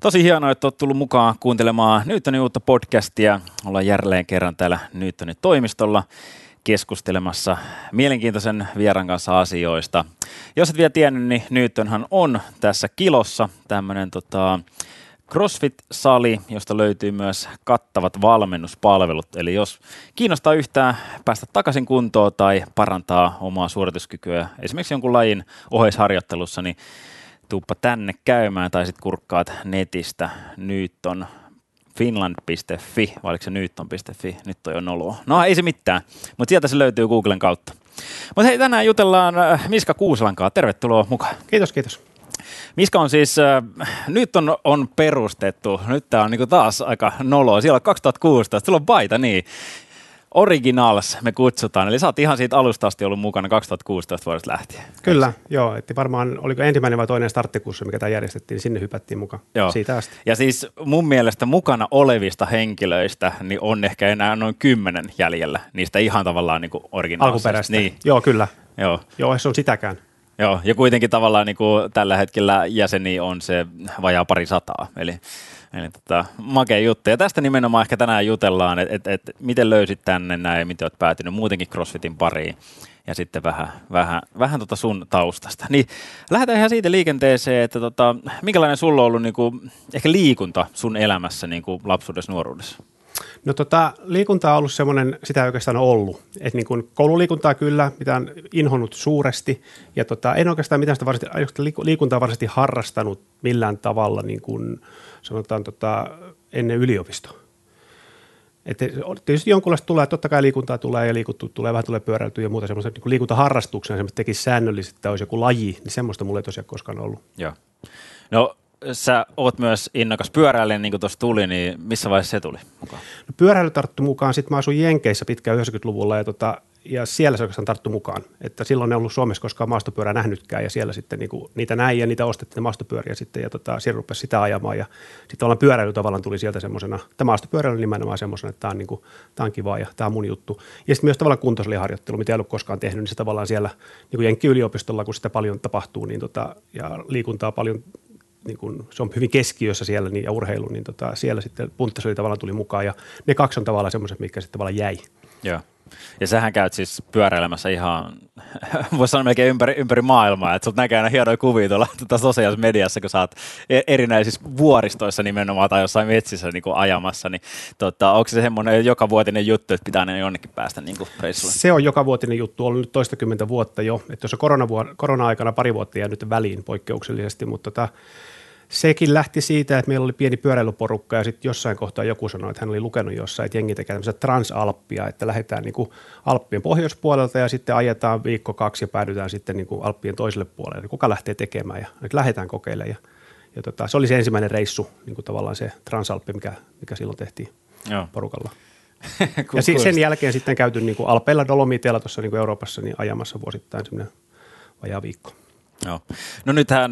Tosi hienoa, että olet tullut mukaan kuuntelemaan Newtonin uutta podcastia. Ollaan jälleen kerran täällä Newtonin toimistolla keskustelemassa mielenkiintoisen vieran kanssa asioista. Jos et vielä tiennyt, niin Newtonhan on tässä kilossa tämmöinen tota, CrossFit-sali, josta löytyy myös kattavat valmennuspalvelut. Eli jos kiinnostaa yhtään päästä takaisin kuntoon tai parantaa omaa suorituskykyä esimerkiksi jonkun lajin oheisharjoittelussa, niin tuuppa tänne käymään tai sitten kurkkaat netistä Newton finland.fi, vai oliko se newton.fi, nyt on jo noloa. No ei se mitään, mutta sieltä se löytyy Googlen kautta. Mutta hei, tänään jutellaan äh, Miska Kuuslankaa. Tervetuloa mukaan. Kiitos, kiitos. Miska on siis, äh, nyt on, on perustettu, nyt tämä on niinku taas aika noloa, siellä on 2016, sulla on paita niin, Originals me kutsutaan, eli sä oot ihan siitä alusta asti ollut mukana 2016 vuodesta lähtien. Kyllä, Eikö? joo, että varmaan oliko ensimmäinen vai toinen starttikurssi, mikä tämä järjestettiin, niin sinne hypättiin mukaan joo. siitä asti. Ja siis mun mielestä mukana olevista henkilöistä niin on ehkä enää noin kymmenen jäljellä, niistä ihan tavallaan niin originaalista. Alkuperäistä, niin. joo kyllä. Joo. joo, se on sitäkään. Joo, ja kuitenkin tavallaan niin kuin tällä hetkellä jäseni on se vajaa pari sataa, eli Eli tota, makea juttu. Ja tästä nimenomaan ehkä tänään jutellaan, että et, et, miten löysit tänne näin, miten olet päätynyt muutenkin CrossFitin pariin ja sitten vähän, vähän, vähän tota sun taustasta. Niin lähdetään ihan siitä liikenteeseen, että tota, minkälainen sulla on ollut niin kuin, ehkä liikunta sun elämässä niin kuin lapsuudessa, nuoruudessa? No tota, liikunta on ollut semmoinen, sitä ei oikeastaan ollut. Et niin kuin koululiikuntaa kyllä, mitä on inhonnut suuresti. Ja tota, en oikeastaan mitään sitä varsinaisesti, liikuntaa varsinaisesti harrastanut millään tavalla niin kuin, sanotaan tota, ennen yliopistoa. Että tietysti jonkunlaista tulee, totta kai liikuntaa tulee ja liikuttu tulee, vähän tulee pyöräiltyä ja muuta semmoista niin liikuntaharrastuksena, semmoista tekisi säännöllisesti, että olisi joku laji, niin semmoista mulla ei tosiaan koskaan ollut. Joo. No sä oot myös innokas pyöräilijä, niin kuin tuossa tuli, niin missä vaiheessa se tuli mukaan? No, pyöräily tarttu mukaan, sitten mä asuin Jenkeissä pitkään 90-luvulla ja tota, ja siellä se oikeastaan tarttu mukaan. Että silloin ei ollut Suomessa koskaan maastopyörää nähnytkään ja siellä sitten niinku, niitä näin ja niitä ostettiin maastopyöriä sitten ja tota, siellä rupesi sitä ajamaan ja sitten tavallaan pyöräily tavallaan tuli sieltä semmoisena, tämä maastopyöräily nimenomaan semmoisena, että tämä on, niinku, tämä on kivaa ja tämä on mun juttu. Ja sitten myös tavallaan kuntosaliharjoittelu, mitä ei ollut koskaan tehnyt, niin se tavallaan siellä niin Jenkki-yliopistolla, kun sitä paljon tapahtuu niin tota, ja liikuntaa paljon niin kun, se on hyvin keskiössä siellä niin, ja urheilu, niin tota, siellä sitten punttasali tavallaan tuli mukaan ja ne kaksi on tavallaan semmoiset, mikä sitten tavallaan jäi. Joo. Ja sähän käyt siis pyöräilemässä ihan, voisi sanoa melkein ympäri, ympäri maailmaa, että sut näkee aina hienoja kuvia tuolla tuota sosiaalisessa mediassa, kun sä oot e- erinäisissä vuoristoissa nimenomaan tai jossain metsissä niin kuin ajamassa, niin tota, onko se semmoinen joka vuotinen juttu, että pitää aina jonnekin päästä niin kuin reissulle? Se on joka vuotinen juttu, ollut nyt toistakymmentä vuotta jo, että jos korona, korona-aikana pari vuotta jäänyt väliin poikkeuksellisesti, mutta tota, sekin lähti siitä, että meillä oli pieni pyöräilyporukka ja sitten jossain kohtaa joku sanoi, että hän oli lukenut jossain, että jengi tekee tämmöistä transalppia, että lähdetään niin kuin Alppien pohjoispuolelta ja sitten ajetaan viikko kaksi ja päädytään sitten niin kuin Alppien toiselle puolelle. Eli kuka lähtee tekemään ja nyt lähdetään kokeilemaan. Ja, ja tota, se oli se ensimmäinen reissu, niin kuin tavallaan se transalppi, mikä, mikä silloin tehtiin Joo. porukalla. ja sen jälkeen sitten käyty niin kuin Alpeilla Dolomiteilla tuossa niin kuin Euroopassa niin ajamassa vuosittain semmoinen vajaa viikko. Joo. No nythän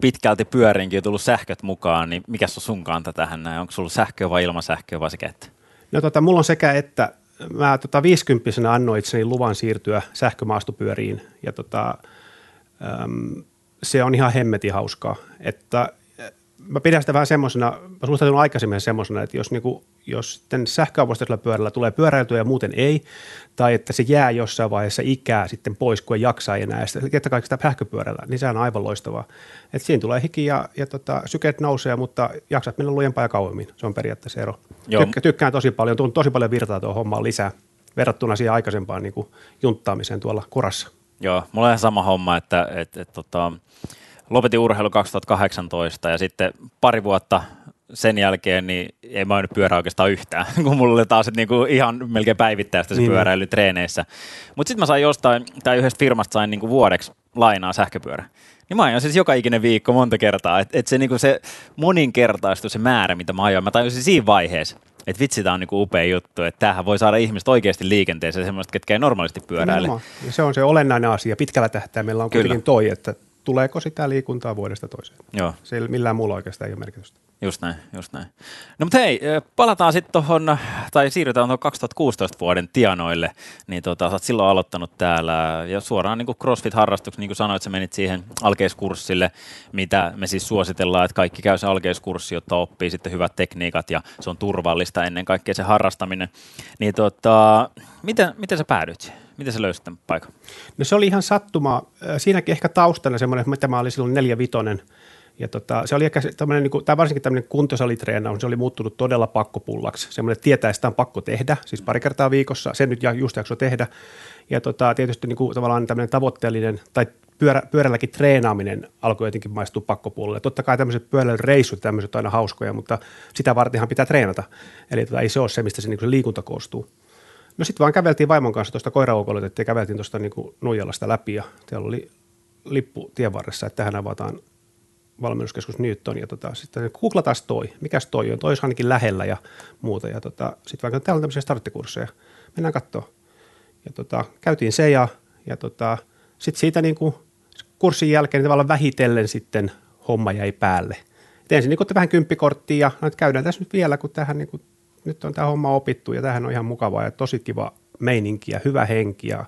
pitkälti pyöriinkin tullut sähköt mukaan, niin mikä on sun kanta tähän näin? Onko sulla sähköä vai ilmasähköä vai sekä että? No tota, mulla on sekä että. Mä tota, 50 annoin itseni luvan siirtyä sähkömaastopyöriin ja tota, äm, se on ihan hemmetin hauskaa. Että mä pidän sitä vähän semmoisena, mä suhtaudun aikaisemmin semmoisena, että jos, niinku, jos sitten sähköavusteisella pyörällä tulee pyöräiltyä ja muuten ei, tai että se jää jossain vaiheessa ikää sitten pois, kun ei jaksa enää, ja sitten kaikki sitä sähköpyörällä, niin se on aivan loistavaa. Et siinä tulee hiki ja, ja tota, sykeet nousee, mutta jaksat mennä lujempaa ja kauemmin. Se on periaatteessa ero. Tykkä, tykkään tosi paljon, tuun tosi paljon virtaa tuohon hommaan lisää verrattuna siihen aikaisempaan niin kuin junttaamiseen tuolla kurassa. Joo, mulla on ihan sama homma, että et, et, tota, lopetin urheilu 2018 ja sitten pari vuotta sen jälkeen niin ei mä nyt pyörä oikeastaan yhtään, kun mulla oli taas niinku ihan melkein päivittäistä se niin. pyöräily treeneissä. Mutta sitten mä sain jostain, tai yhdestä firmasta sain niinku vuodeksi lainaa sähköpyörä. Niin mä ajan siis joka ikinen viikko monta kertaa, että et se, niinku se moninkertaistui se määrä, mitä mä ajoin. Mä tajusin siinä vaiheessa, että vitsi, tämä on niinku upea juttu, että tämähän voi saada ihmiset oikeasti liikenteeseen, semmoista, ketkä ei normaalisti pyöräile. se on se olennainen asia. Pitkällä tähtäimellä on Kyllä. kuitenkin toi, että tuleeko sitä liikuntaa vuodesta toiseen. Joo. Se ei millään muulla oikeastaan ei ole merkitystä. Just näin, just näin. No mutta hei, palataan sitten tuohon, tai siirrytään tuohon 2016 vuoden tianoille, niin tota, sä oot silloin aloittanut täällä, ja suoraan niin kuin CrossFit-harrastuksi, niin kuin sanoit, sä menit siihen alkeiskurssille, mitä me siis suositellaan, että kaikki käy se alkeiskurssi, jotta oppii sitten hyvät tekniikat, ja se on turvallista ennen kaikkea se harrastaminen. Niin tota, miten, miten sä päädyit? Miten sä löysit tämän paikan? No se oli ihan sattuma. Siinäkin ehkä taustana semmoinen, että mä olin silloin neljä vitonen – ja tota, se oli ehkä tämmöinen, niin kuin, tai varsinkin tämmöinen kuntosalitreenaus, se oli muuttunut todella pakkopullaksi. Semmoinen, tietää, että sitä on pakko tehdä, siis pari kertaa viikossa, sen nyt just jakso tehdä. Ja tota, tietysti niin kuin, tavallaan tämmöinen tavoitteellinen, tai pyörä, pyörälläkin treenaaminen alkoi jotenkin maistua pakkopuolelle. Totta kai tämmöiset pyöräilyreissut, tämmöiset on aina hauskoja, mutta sitä vartenhan pitää treenata. Eli tota, ei se ole se, mistä se, niin se liikunta koostuu. No sitten vaan käveltiin vaimon kanssa tuosta koiraukolle, ja käveltiin tuosta niin Nuijalasta läpi ja siellä oli lippu tien varressa, että tähän avataan valmennuskeskus Newton, ja tota, sitten googlataan toi, mikäs toi on, toi ainakin lähellä ja muuta, ja tota, sitten vaikka täällä on tämmöisiä starttikursseja, mennään katsoa. Ja tota, käytiin se, ja, ja tota, sitten siitä niin kuin kurssin jälkeen niin tavallaan vähitellen sitten homma jäi päälle. Et ensin niin vähän kymppikorttia, ja no, käydään tässä nyt vielä, kun tähän niin kuin, nyt on tämä homma opittu, ja tähän on ihan mukavaa, ja tosi kiva meininki, ja hyvä henki, ja,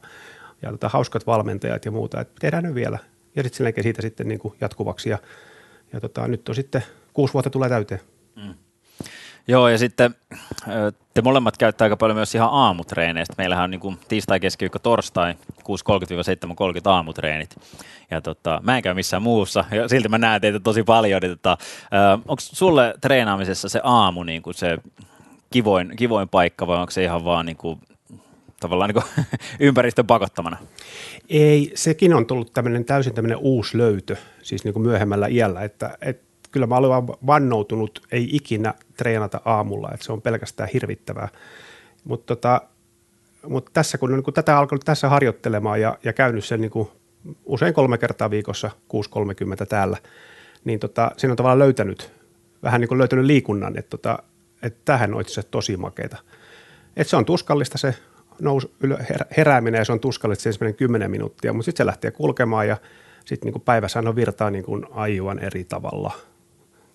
ja tota, hauskat valmentajat ja muuta, että tehdään nyt vielä. Ja sitten siitä sitten niin kuin jatkuvaksi, ja ja tota, nyt on sitten kuusi vuotta tulee täyteen. Mm. Joo, ja sitten te molemmat käyttää aika paljon myös ihan aamutreeneistä. Meillähän on niin kuin tiistai, keskiviikko, torstai 6.30-7.30 aamutreenit. Ja tota, mä en käy missään muussa, ja silti mä näen teitä tosi paljon. Niin tota, onko sulle treenaamisessa se aamu niin kuin se kivoin, kivoin paikka, vai onko se ihan vaan niin kuin tavallaan niin ympäristön pakottamana? Ei, sekin on tullut tämmöinen täysin tämmöinen uusi löytö, siis niin kuin myöhemmällä iällä, että, että kyllä mä olen vannoutunut, ei ikinä treenata aamulla, että se on pelkästään hirvittävää. Mutta tota, mut tässä kun on niin tätä alkanut tässä harjoittelemaan ja, ja käynyt sen niin kuin usein kolme kertaa viikossa 6.30 täällä, niin tota, siinä on tavallaan löytänyt, vähän niin kuin löytänyt liikunnan, että, tota, että tähän on itse tosi makeita. Että se on tuskallista se nous, herääminen ja se on tuskallista se ensimmäinen 10 minuuttia, mutta sitten se lähtee kulkemaan ja sitten niin päivässä on virtaa niin kuin aivan eri tavalla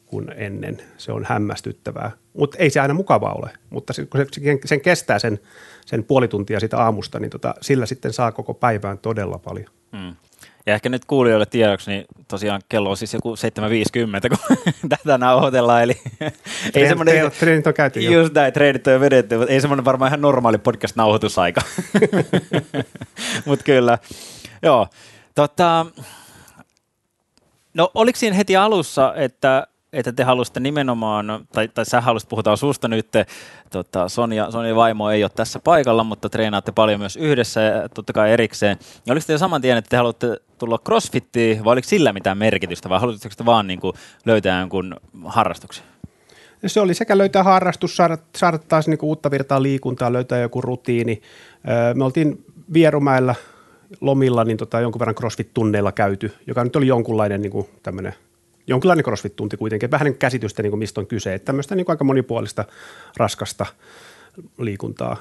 kuin ennen. Se on hämmästyttävää, mutta ei se aina mukavaa ole, mutta kun se, sen kestää sen, sen puoli tuntia sitä aamusta, niin tota, sillä sitten saa koko päivään todella paljon. Hmm. Ja ehkä nyt kuulijoille tiedoksi, niin tosiaan kello on siis joku 7.50, kun tätä nauhoitellaan. Eli ei semmoinen, treenit on käyty Just näin, treenit on jo vedetty, mutta ei semmoinen varmaan ihan normaali podcast-nauhoitusaika. mutta kyllä, joo. Tota, no oliko siinä heti alussa, että että te halusitte nimenomaan, tai, tai sä halusit, puhutaan susta nyt, tota, Sonja, Sonja vaimo ei ole tässä paikalla, mutta treenaatte paljon myös yhdessä ja totta kai erikseen. Ja oliko te saman tien, että te haluatte tulla crossfittiin, vai oliko sillä mitään merkitystä, vai haluaisitteko te vaan niin kuin löytää jonkun harrastuksen? Se oli sekä löytää harrastus, saada, saada taas niin uutta virtaa liikuntaa, löytää joku rutiini. Me oltiin Vierumäellä lomilla niin tota, jonkun verran crossfit-tunneilla käyty, joka nyt oli jonkunlainen niin tämmöinen – jonkinlainen crossfit-tunti kuitenkin, vähän niin käsitystä, niin kuin mistä on kyse, että tämmöistä niin kuin aika monipuolista, raskasta liikuntaa.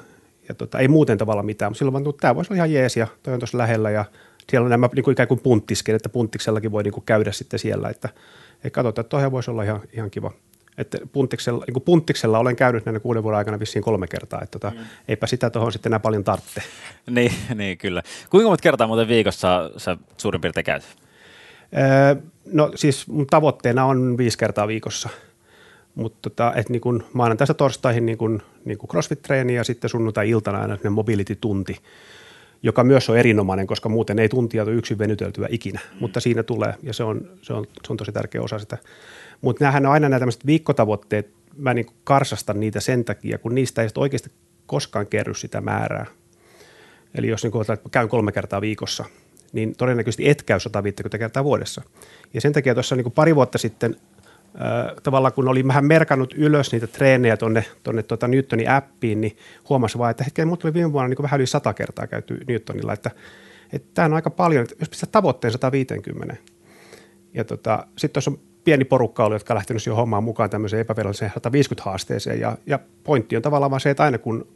Ja tota, ei muuten tavalla mitään, mutta silloin vaan, että tämä voisi olla ihan jees ja toi on tuossa lähellä ja siellä on nämä niin kuin ikään kuin punttiskeet, että punttiksellakin voi niin kuin käydä sitten siellä, että, että katsotaan, että toihan voisi olla ihan, ihan kiva. Että punttiksella, niin kuin punttiksella olen käynyt näinä kuuden vuoden aikana vissiin kolme kertaa, että tota, mm. eipä sitä tuohon sitten enää paljon tarvitse. Niin, niin, kyllä. Kuinka monta kertaa muuten viikossa sä suurin piirtein käyt? No siis mun tavoitteena on viisi kertaa viikossa, mutta tota, et niin kun maanantaista torstaihin niin kun, niin kun crossfit-treeni ja sitten sunnuntai-iltana aina mobility-tunti, joka myös on erinomainen, koska muuten ei tuntia ole yksin venyteltyä ikinä, mm. mutta siinä tulee ja se on, se on, se on tosi tärkeä osa sitä. Mutta nämähän on aina nämä tämmöiset viikkotavoitteet, mä niin karsastan niitä sen takia, kun niistä ei oikeasti koskaan kerry sitä määrää. Eli jos niin että käyn kolme kertaa viikossa – niin todennäköisesti et käy 150 kertaa vuodessa. Ja sen takia tuossa niin pari vuotta sitten tavallaan kun olin vähän merkannut ylös niitä treenejä tuonne, tuonne tuota Newtonin appiin, niin huomasin vaan, että hetken, tuli viime vuonna niin vähän yli 100 kertaa käyty Newtonilla, että, että tämä on aika paljon, että jos pistää tavoitteen 150, ja tota, sitten tuossa on pieni porukka ollut, jotka on lähtenyt jo hommaan mukaan tämmöiseen epäviralliseen 150 haasteeseen, ja, ja pointti on tavallaan vaan se, että aina kun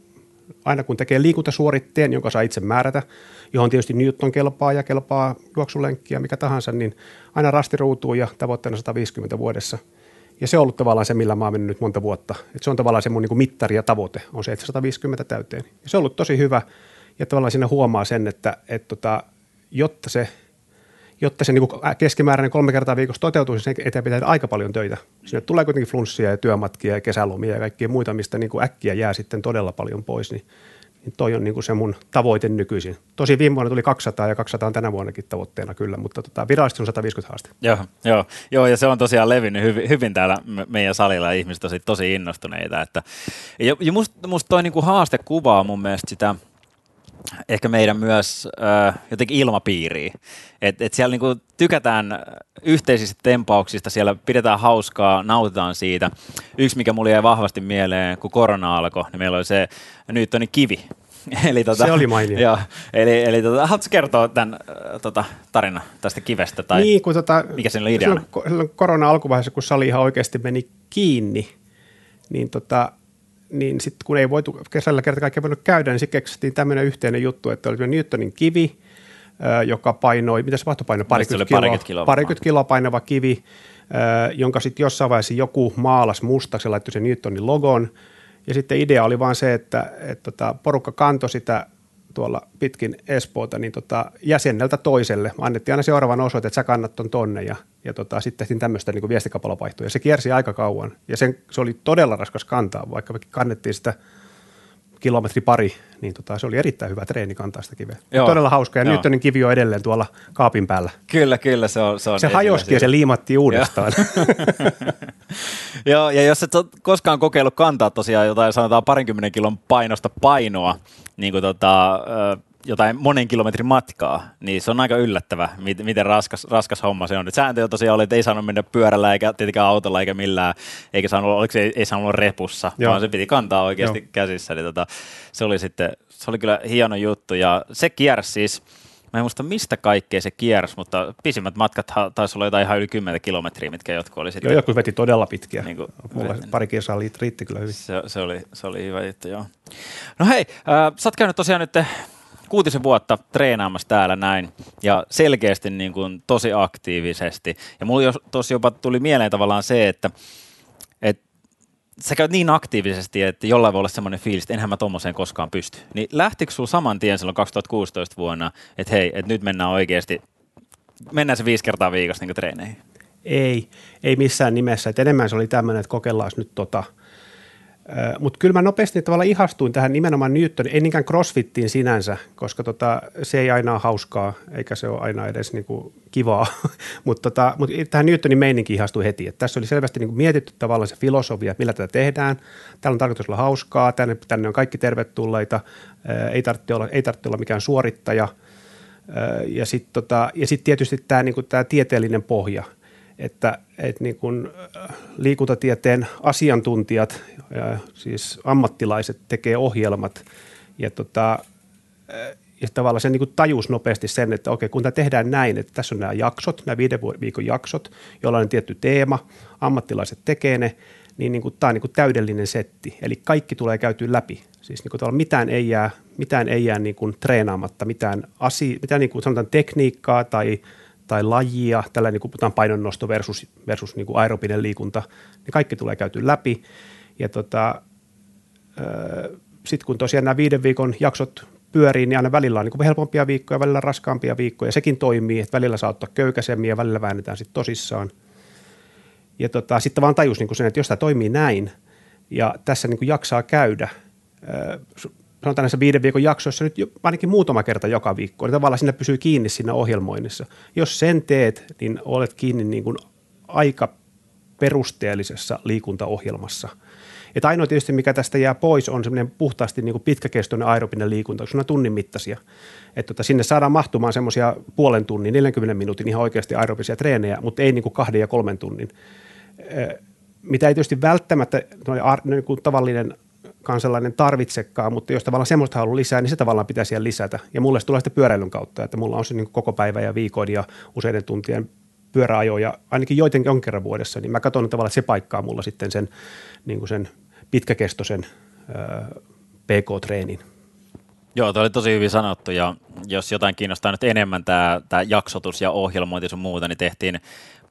Aina kun tekee liikuntasuoritteen, jonka saa itse määrätä, johon tietysti Newton kelpaa ja kelpaa juoksulenkki ja mikä tahansa, niin aina rasti ruutuu ja tavoitteena 150 vuodessa. Ja se on ollut tavallaan se, millä mä oon mennyt nyt monta vuotta. Et se on tavallaan se mun niin kuin mittari ja tavoite, on se, että 150 täyteen. Ja se on ollut tosi hyvä ja tavallaan siinä huomaa sen, että, että tota, jotta se – jotta se niin keskimääräinen kolme kertaa viikossa toteutuisi, sen eteen pitää tehdä aika paljon töitä. Sinne tulee kuitenkin flunssia ja työmatkia ja kesälomia ja kaikkia muita, mistä niin kuin äkkiä jää sitten todella paljon pois, niin, niin toi on niin kuin se mun tavoite nykyisin. Tosi viime vuonna tuli 200 ja 200 on tänä vuonnakin tavoitteena kyllä, mutta tota, virallisesti on 150 haaste. Joo, joo, joo, ja se on tosiaan levinnyt hyvin, hyvin täällä meidän salilla ja ihmiset tosi, tosi innostuneita. Että, ja, ja musta must toi niin kuin haaste kuvaa mun mielestä sitä – ehkä meidän myös äh, jotenkin ilmapiiriä. Että et siellä niinku tykätään yhteisistä tempauksista, siellä pidetään hauskaa, nautitaan siitä. Yksi, mikä mulle jäi vahvasti mieleen, kun korona alkoi, niin meillä oli se Newtonin kivi. eli, tota, se oli mainio. Joo, eli, eli tota, haluatko kertoa tämän äh, tota, tarina tästä kivestä? Tai niin, kun tota, mikä siinä oli ideana? Silloin, silloin korona alkuvaiheessa, kun sali ihan oikeasti meni kiinni, niin tota, niin sitten kun ei voitu kesällä kerta kaikkiaan voinut käydä, niin sitten keksittiin tämmöinen yhteinen juttu, että oli Newtonin kivi, joka painoi, mitä se painoi? Parikymmentä kiloa, parikymmentä kiloa, parikymmentä kiloa painava kivi, jonka sitten jossain vaiheessa joku maalas mustaksi ja laittoi sen Newtonin logon. Ja sitten idea oli vaan se, että, että, että tota, porukka kantoi sitä tuolla pitkin Espoota, niin tota, jäsenneltä toiselle. Annettiin aina seuraavan osoite, että sä kannat ton tonne ja, ja tota, sitten tehtiin tämmöistä niin viestikapalovaihtoa. Ja se kiersi aika kauan ja sen, se oli todella raskas kantaa, vaikka me kannettiin sitä kilometri pari, niin tota, se oli erittäin hyvä treeni kantaa sitä kiveä. Joo, todella hauska ja Joo. Newtonin kivi on edelleen tuolla kaapin päällä. Kyllä, kyllä. Se, on, se, on se hajoski ja se liimattiin uudestaan. Joo, ja jos et ole koskaan kokeillut kantaa tosiaan jotain sanotaan parinkymmenen kilon painosta painoa, niin kuin tota, jotain monen kilometrin matkaa, niin se on aika yllättävä, miten raskas, raskas homma se on. sääntö jo tosiaan oli, että ei saanut mennä pyörällä eikä tietenkään autolla eikä millään, eikä saanut, oliko se, ei, ei saanut olla repussa, Joo. vaan se piti kantaa oikeasti Joo. käsissä. Niin tota, se oli sitten, se oli kyllä hieno juttu ja se kiersi siis, Mä en muista mistä kaikkea se kiersi, mutta pisimmät matkat taisi olla jotain ihan yli 10 kilometriä, mitkä jotkut oli sitten. Joo, joku veti todella pitkiä. Niin kuin, Mulla pari kiersaa riitti kyllä hyvin. Se, se, oli, se oli hyvä juttu, joo. No hei, äh, sä oot käynyt tosiaan nyt kuutisen vuotta treenaamassa täällä näin ja selkeästi niin kuin tosi aktiivisesti. Ja mulla tosi jopa tuli mieleen tavallaan se, että, että sä käyt niin aktiivisesti, että jollain voi olla semmoinen fiilis, että enhän mä tommoseen koskaan pysty. Niin lähtikö sulla saman tien silloin 2016 vuonna, että hei, että nyt mennään oikeasti, mennään se viisi kertaa viikossa niin treeneihin? Ei, ei missään nimessä. Et enemmän se oli tämmöinen, että kokeillaan nyt tota – mutta kyllä mä nopeasti tavallaan ihastuin tähän nimenomaan Newtonin, ei niinkään crossfittiin sinänsä, koska tota, se ei aina ole hauskaa, eikä se ole aina edes niinku kivaa, mutta tota, mut tähän Newtonin meininki ihastui heti. Et tässä oli selvästi niinku mietitty tavallaan se filosofia, millä tätä tehdään. Täällä on tarkoitus olla hauskaa, tänne, tänne on kaikki tervetulleita, ei tarvitse olla, ei tarvitse olla mikään suorittaja. Ja sitten tota, ja sit tietysti tämä niinku, tieteellinen pohja – että, että niin kuin liikuntatieteen asiantuntijat, ja siis ammattilaiset tekee ohjelmat ja, tota, ja tavallaan se niin kuin tajus nopeasti sen, että okei, kun tämä tehdään näin, että tässä on nämä jaksot, nämä viiden viikon jaksot, joilla on tietty teema, ammattilaiset tekee ne, niin, niin kuin, tämä on niin kuin täydellinen setti. Eli kaikki tulee käyty läpi. Siis niin kuin mitään ei jää, mitään ei jää niin kuin treenaamatta, mitään, asia, mitään niin kuin sanotaan tekniikkaa tai tai lajia, tällä niin kuin puhutaan painonnosto versus, versus niin kuin aerobinen liikunta, niin kaikki tulee käyty läpi. Ja tota, sitten kun tosiaan nämä viiden viikon jaksot pyörii, niin aina välillä on niin kuin helpompia viikkoja, välillä raskaampia viikkoja. Sekin toimii, että välillä saa ottaa köykäisemmin ja välillä väännetään sitten tosissaan. Ja tota, sitten vaan tajus niin sen, että jos tämä toimii näin ja tässä niin jaksaa käydä, sanotaan näissä viiden viikon jaksoissa nyt ainakin muutama kerta joka viikko, niin tavallaan sinne pysyy kiinni siinä ohjelmoinnissa. Jos sen teet, niin olet kiinni niin kuin aika perusteellisessa liikuntaohjelmassa. Et ainoa tietysti, mikä tästä jää pois, on semmoinen puhtaasti niin kuin pitkäkestoinen aerobinen liikunta, koska on tunnin mittaisia. Et tota, sinne saadaan mahtumaan semmoisia puolen tunnin, 40 minuutin ihan oikeasti aerobisia treenejä, mutta ei niin kuin kahden ja kolmen tunnin. Mitä ei tietysti välttämättä niin kuin tavallinen kansalainen tarvitsekaan, mutta jos tavallaan semmoista haluaa lisää, niin se tavallaan pitää siellä lisätä. Ja mulle se tulee sitten pyöräilyn kautta, että mulla on se niin koko päivä ja viikon ja useiden tuntien pyöräajoja, ainakin joitenkin on kerran vuodessa, niin mä katson että tavallaan, että se paikkaa mulla sitten sen, niin kuin sen pitkäkestoisen PK-treenin. Joo, tuo oli tosi hyvin sanottu ja jos jotain kiinnostaa nyt enemmän tämä, tämä jaksotus ja ohjelmointi sun muuta, niin tehtiin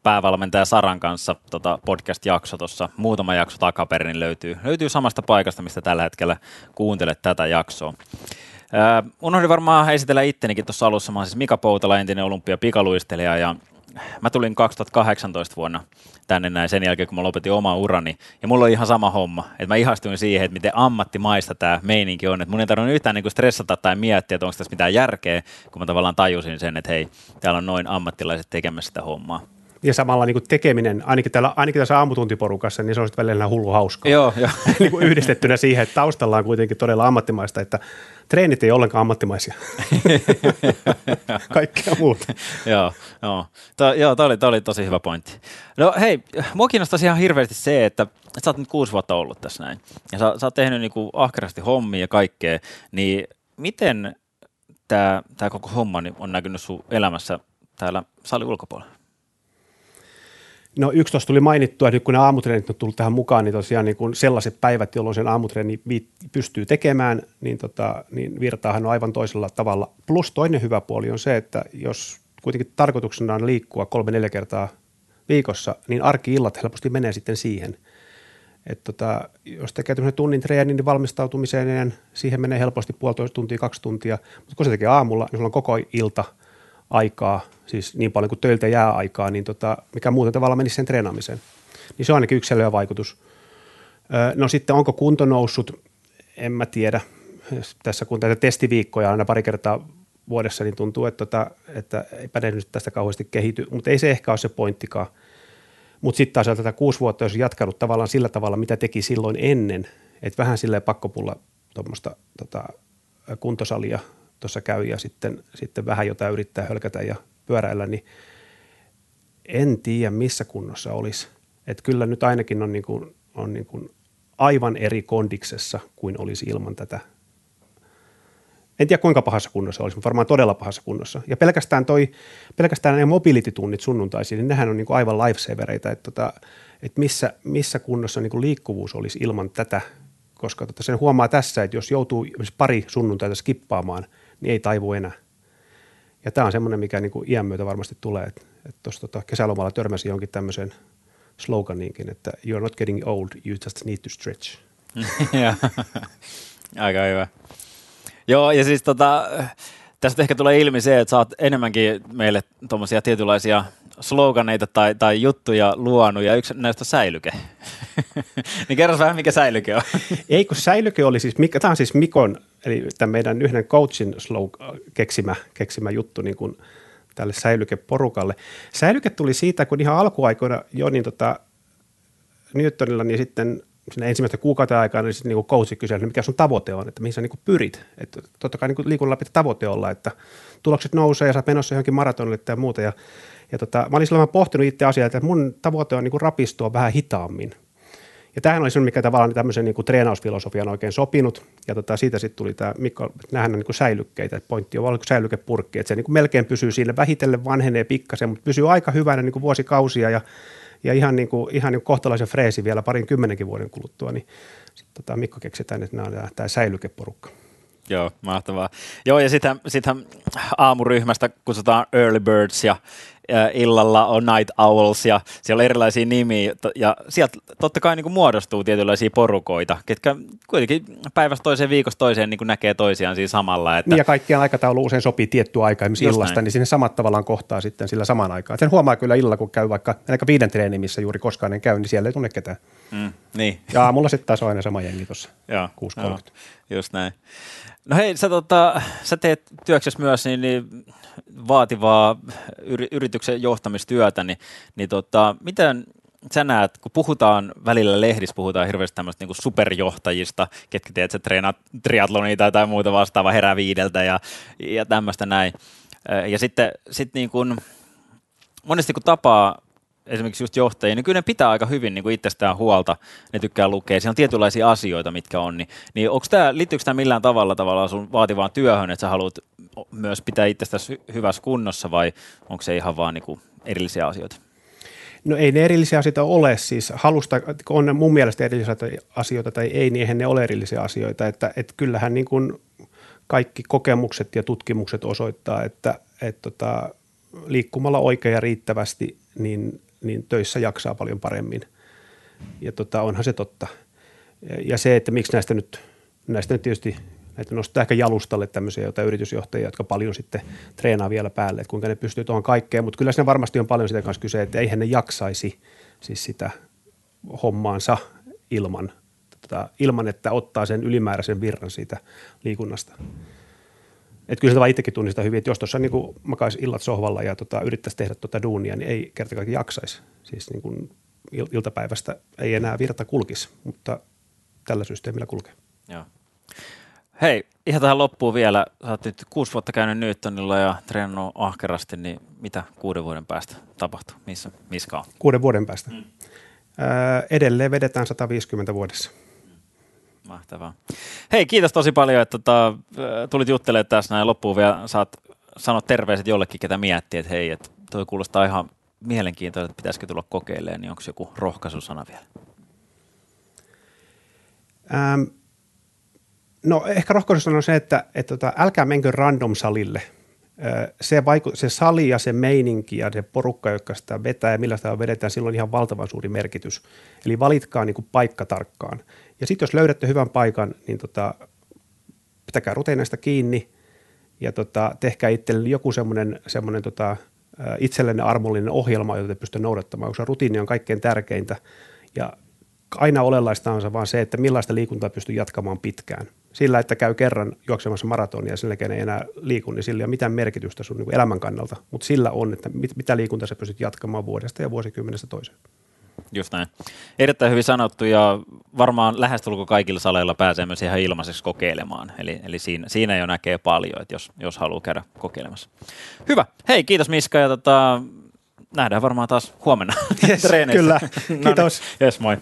päävalmentaja Saran kanssa tota podcast-jakso tuossa muutama jakso takaperin niin löytyy, löytyy samasta paikasta, mistä tällä hetkellä kuuntelet tätä jaksoa. Uh, unohdin varmaan esitellä ittenikin tuossa alussa. Mä olen siis Mika Poutala, entinen olympia pikaluistelija ja mä tulin 2018 vuonna tänne näin sen jälkeen, kun mä lopetin oma urani. Ja mulla oli ihan sama homma, että mä ihastuin siihen, että miten ammattimaista tämä meininki on. Että mun ei tarvinnut yhtään niin stressata tai miettiä, että onko tässä mitään järkeä, kun mä tavallaan tajusin sen, että hei, täällä on noin ammattilaiset tekemässä sitä hommaa ja samalla niin kuin tekeminen, ainakin, täällä, ainakin tässä aamutuntiporukassa, niin se on sitten välillä hullu hauskaa. Joo, jo. niin kuin yhdistettynä siihen, että taustalla on kuitenkin todella ammattimaista, että treenit ei ole ollenkaan ammattimaisia. Kaikkea muuta. joo, joo. Tämä, joo, tämä oli, tämä oli tosi hyvä pointti. No hei, mua kiinnostaisi ihan hirveästi se, että, että sä oot nyt kuusi vuotta ollut tässä näin, ja sä, sä oot tehnyt niin kuin ahkerasti hommia ja kaikkea, niin miten tämä, tämä koko homma on näkynyt sun elämässä täällä salin ulkopuolella? No yksi tuossa tuli mainittua, että nyt kun ne aamutreenit on tullut tähän mukaan, niin tosiaan niin kun sellaiset päivät, jolloin sen aamutreeni pystyy tekemään, niin, tota, niin virtaahan on aivan toisella tavalla. Plus toinen hyvä puoli on se, että jos kuitenkin tarkoituksena on liikkua kolme-neljä kertaa viikossa, niin arki-illat helposti menee sitten siihen. Et tota, jos tekee tunnin treenin, niin valmistautumiseen siihen menee helposti puolitoista tuntia, kaksi tuntia. Mutta kun se tekee aamulla, niin sulla on koko ilta – aikaa, siis niin paljon kuin töiltä jää aikaa, niin tota, mikä muuten tavalla menisi sen treenaamiseen. Niin se on ainakin yksi selvä vaikutus. No sitten onko kunto noussut, en mä tiedä. Tässä kun tätä testiviikkoja aina pari kertaa vuodessa, niin tuntuu, että, tota, että eipä ne nyt tästä kauheasti kehity, mutta ei se ehkä ole se pointtikaan. Mutta sitten taas tätä kuusi vuotta, jos jatkanut tavallaan sillä tavalla, mitä teki silloin ennen, että vähän silleen pakkopulla tuommoista tota, kuntosalia tuossa käy ja sitten, sitten vähän jotain yrittää hölkätä ja pyöräillä, niin en tiedä missä kunnossa olisi. Että kyllä nyt ainakin on, niin kuin, on niin kuin aivan eri kondiksessa kuin olisi ilman tätä. En tiedä kuinka pahassa kunnossa olisi, mutta varmaan todella pahassa kunnossa. Ja pelkästään, toi, pelkästään ne mobility-tunnit sunnuntaisiin, niin nehän on niin kuin aivan lifesavereita, että, tota, että missä, missä kunnossa niin kuin liikkuvuus olisi ilman tätä, koska tota sen huomaa tässä, että jos joutuu pari sunnuntaita skippaamaan – niin ei taivu enää. Ja tämä on semmoinen, mikä niin kuin iän myötä varmasti tulee. Että, tuossa tota, kesälomalla törmäsin jonkin tämmöisen sloganiinkin, että you're not getting old, you just need to stretch. Aika hyvä. Joo, ja siis tota, tästä ehkä tulee ilmi se, että sä oot enemmänkin meille tuommoisia tietynlaisia sloganeita tai, tai juttuja luonut, ja yksi näistä on säilyke. niin kerro vähän, mikä säilyke on. Ei, kun säilyke oli siis, tämä on siis Mikon, eli tämän meidän yhden coachin slog, keksimä, keksimä juttu niin kuin tälle säilykeporukalle. Säilyke tuli siitä, kun ihan alkuaikoina jo niin tota, Newtonilla, niin sitten siinä ensimmäistä kuukautta aikana niin sitten niin coachi kyseli, että mikä sun tavoite on, että mihin sä niin pyrit. Että totta kai niin liikunnalla pitää tavoite olla, että tulokset nousee ja sä menossa johonkin maratonille tai muuta. Ja, ja tota, mä olin silloin pohtinut itse asiaa, että mun tavoite on niin rapistua vähän hitaammin. Ja tämähän oli se, mikä tavallaan tämmöisen niin kuin treenausfilosofian oikein sopinut. Ja tota, siitä sitten tuli tämä, Mikko, nämähän on niin kuin säilykkeitä. Että pointti on vaan säilykepurkki. Että se niin kuin melkein pysyy siinä, vähitellen vanhenee pikkasen, mutta pysyy aika hyvänä niin kuin vuosikausia ja, ja ihan, niin kuin, ihan niin kuin kohtalaisen freesi vielä parin kymmenenkin vuoden kuluttua. Niin sit, tota, Mikko keksitään, että nämä on tämä säilykeporukka. Joo, mahtavaa. Joo, ja sitten aamuryhmästä kutsutaan Early Birds ja illalla on Night Owls ja siellä on erilaisia nimiä ja sieltä totta kai niin kuin muodostuu tietynlaisia porukoita, ketkä kuitenkin päivästä toiseen viikosta toiseen niin kuin näkee toisiaan siinä samalla. Että... Niin ja kaikkien aikataulu usein sopii tiettyä aikaa esimerkiksi illasta, näin. niin sinne samat tavallaan kohtaa sitten sillä saman aikaan. Sen huomaa kyllä illalla, kun käy vaikka aika viiden treeni, missä juuri koskaan en käy, niin siellä ei tunne ketään. Mm, niin. Ja aamulla sitten taas on aina sama jengi tuossa 6.30. Just näin. No hei, sä, tota, sä teet työksessä myös niin, niin vaativaa yrityksen johtamistyötä, niin, niin tota, miten sä näet, kun puhutaan välillä lehdissä, puhutaan hirveästi tämmöistä niin superjohtajista, ketkä teet, sä treenaat triatlonia tai, tai muuta vastaavaa herää viideltä ja, ja tämmöistä näin. Ja sitten sit niin kuin, monesti kun tapaa esimerkiksi just johtajia, niin kyllä ne pitää aika hyvin niin kuin itsestään huolta, ne tykkää lukea, siellä on tietynlaisia asioita, mitkä on, niin, niin onko tämä, liittyykö tämä millään tavalla tavallaan sun vaativaan työhön, että sä haluat myös pitää itsestäsi hyvässä kunnossa vai onko se ihan vaan niin kuin erillisiä asioita? No ei ne erillisiä asioita ole, siis halusta, on ne mun mielestä erillisiä asioita tai ei, niin eihän ne ole erillisiä asioita, että, että kyllähän niin kuin kaikki kokemukset ja tutkimukset osoittaa, että, että tota, liikkumalla oikein ja riittävästi, niin, niin töissä jaksaa paljon paremmin. Ja tota, onhan se totta. Ja se, että miksi näistä nyt, näistä nyt tietysti näitä nostaa ehkä jalustalle tämmöisiä jotain yritysjohtajia, jotka paljon sitten treenaa vielä päälle, että kuinka ne pystyy tuohon kaikkeen, mutta kyllä siinä varmasti on paljon sitä kanssa kyse, että eihän ne jaksaisi siis sitä hommaansa ilman, tota, ilman että ottaa sen ylimääräisen virran siitä liikunnasta. Että kyllä sitä vaan itsekin tunnistaa hyvin, että jos tuossa niin makaisi illat sohvalla ja tota, yrittäisi tehdä tuota duunia, niin ei kerta kaikkiaan jaksaisi. Siis niin kuin iltapäivästä ei enää virta kulkisi, mutta tällä systeemillä kulkee. Joo. Hei, ihan tähän loppuun vielä. Sä oot nyt kuusi vuotta käynyt Newtonilla ja treenannut ahkerasti, niin mitä kuuden vuoden päästä tapahtuu? Missä, missä on? Kuuden vuoden päästä. Mm. Öö, edelleen vedetään 150 vuodessa. Mahtavaa. Hei, kiitos tosi paljon, että tota, tulit juttelemaan tässä näin loppuun vielä. Saat sanoa terveiset jollekin, ketä miettii, että hei, että toi kuulostaa ihan mielenkiintoista, että pitäisikö tulla kokeilemaan, niin onko joku rohkaisusana vielä? Ähm, no ehkä rohkaisusana on se, että, että tota, älkää menkö random salille. Se, vaiku- se sali ja se meininki ja se porukka, joka sitä vetää ja millä sitä vedetään, sillä on ihan valtavan suuri merkitys. Eli valitkaa niin kuin paikka tarkkaan. Ja sitten jos löydätte hyvän paikan, niin tota, pitäkää ruteineista kiinni ja tota, tehkää itsellenne joku semmoinen, semmoinen tota, itsellenne armollinen ohjelma, jota te pystytte noudattamaan, koska rutiini on kaikkein tärkeintä. Ja aina olennaista on se vaan se, että millaista liikuntaa pystyy jatkamaan pitkään. Sillä, että käy kerran juoksemassa maratonia ja sen ei enää liiku, niin sillä ei ole mitään merkitystä sun niin elämän kannalta, mutta sillä on, että mit, mitä liikuntaa sä pystyt jatkamaan vuodesta ja vuosikymmenestä toiseen. Just näin. Erittäin hyvin sanottu ja varmaan lähestulko kaikilla saleilla pääsee myös ihan ilmaiseksi kokeilemaan. Eli, eli siinä, siinä jo näkee paljon, että jos, jos haluaa käydä kokeilemassa. Hyvä. Hei, kiitos Miska ja tota, nähdään varmaan taas huomenna yes, Kyllä, no niin. kiitos. Yes, moi.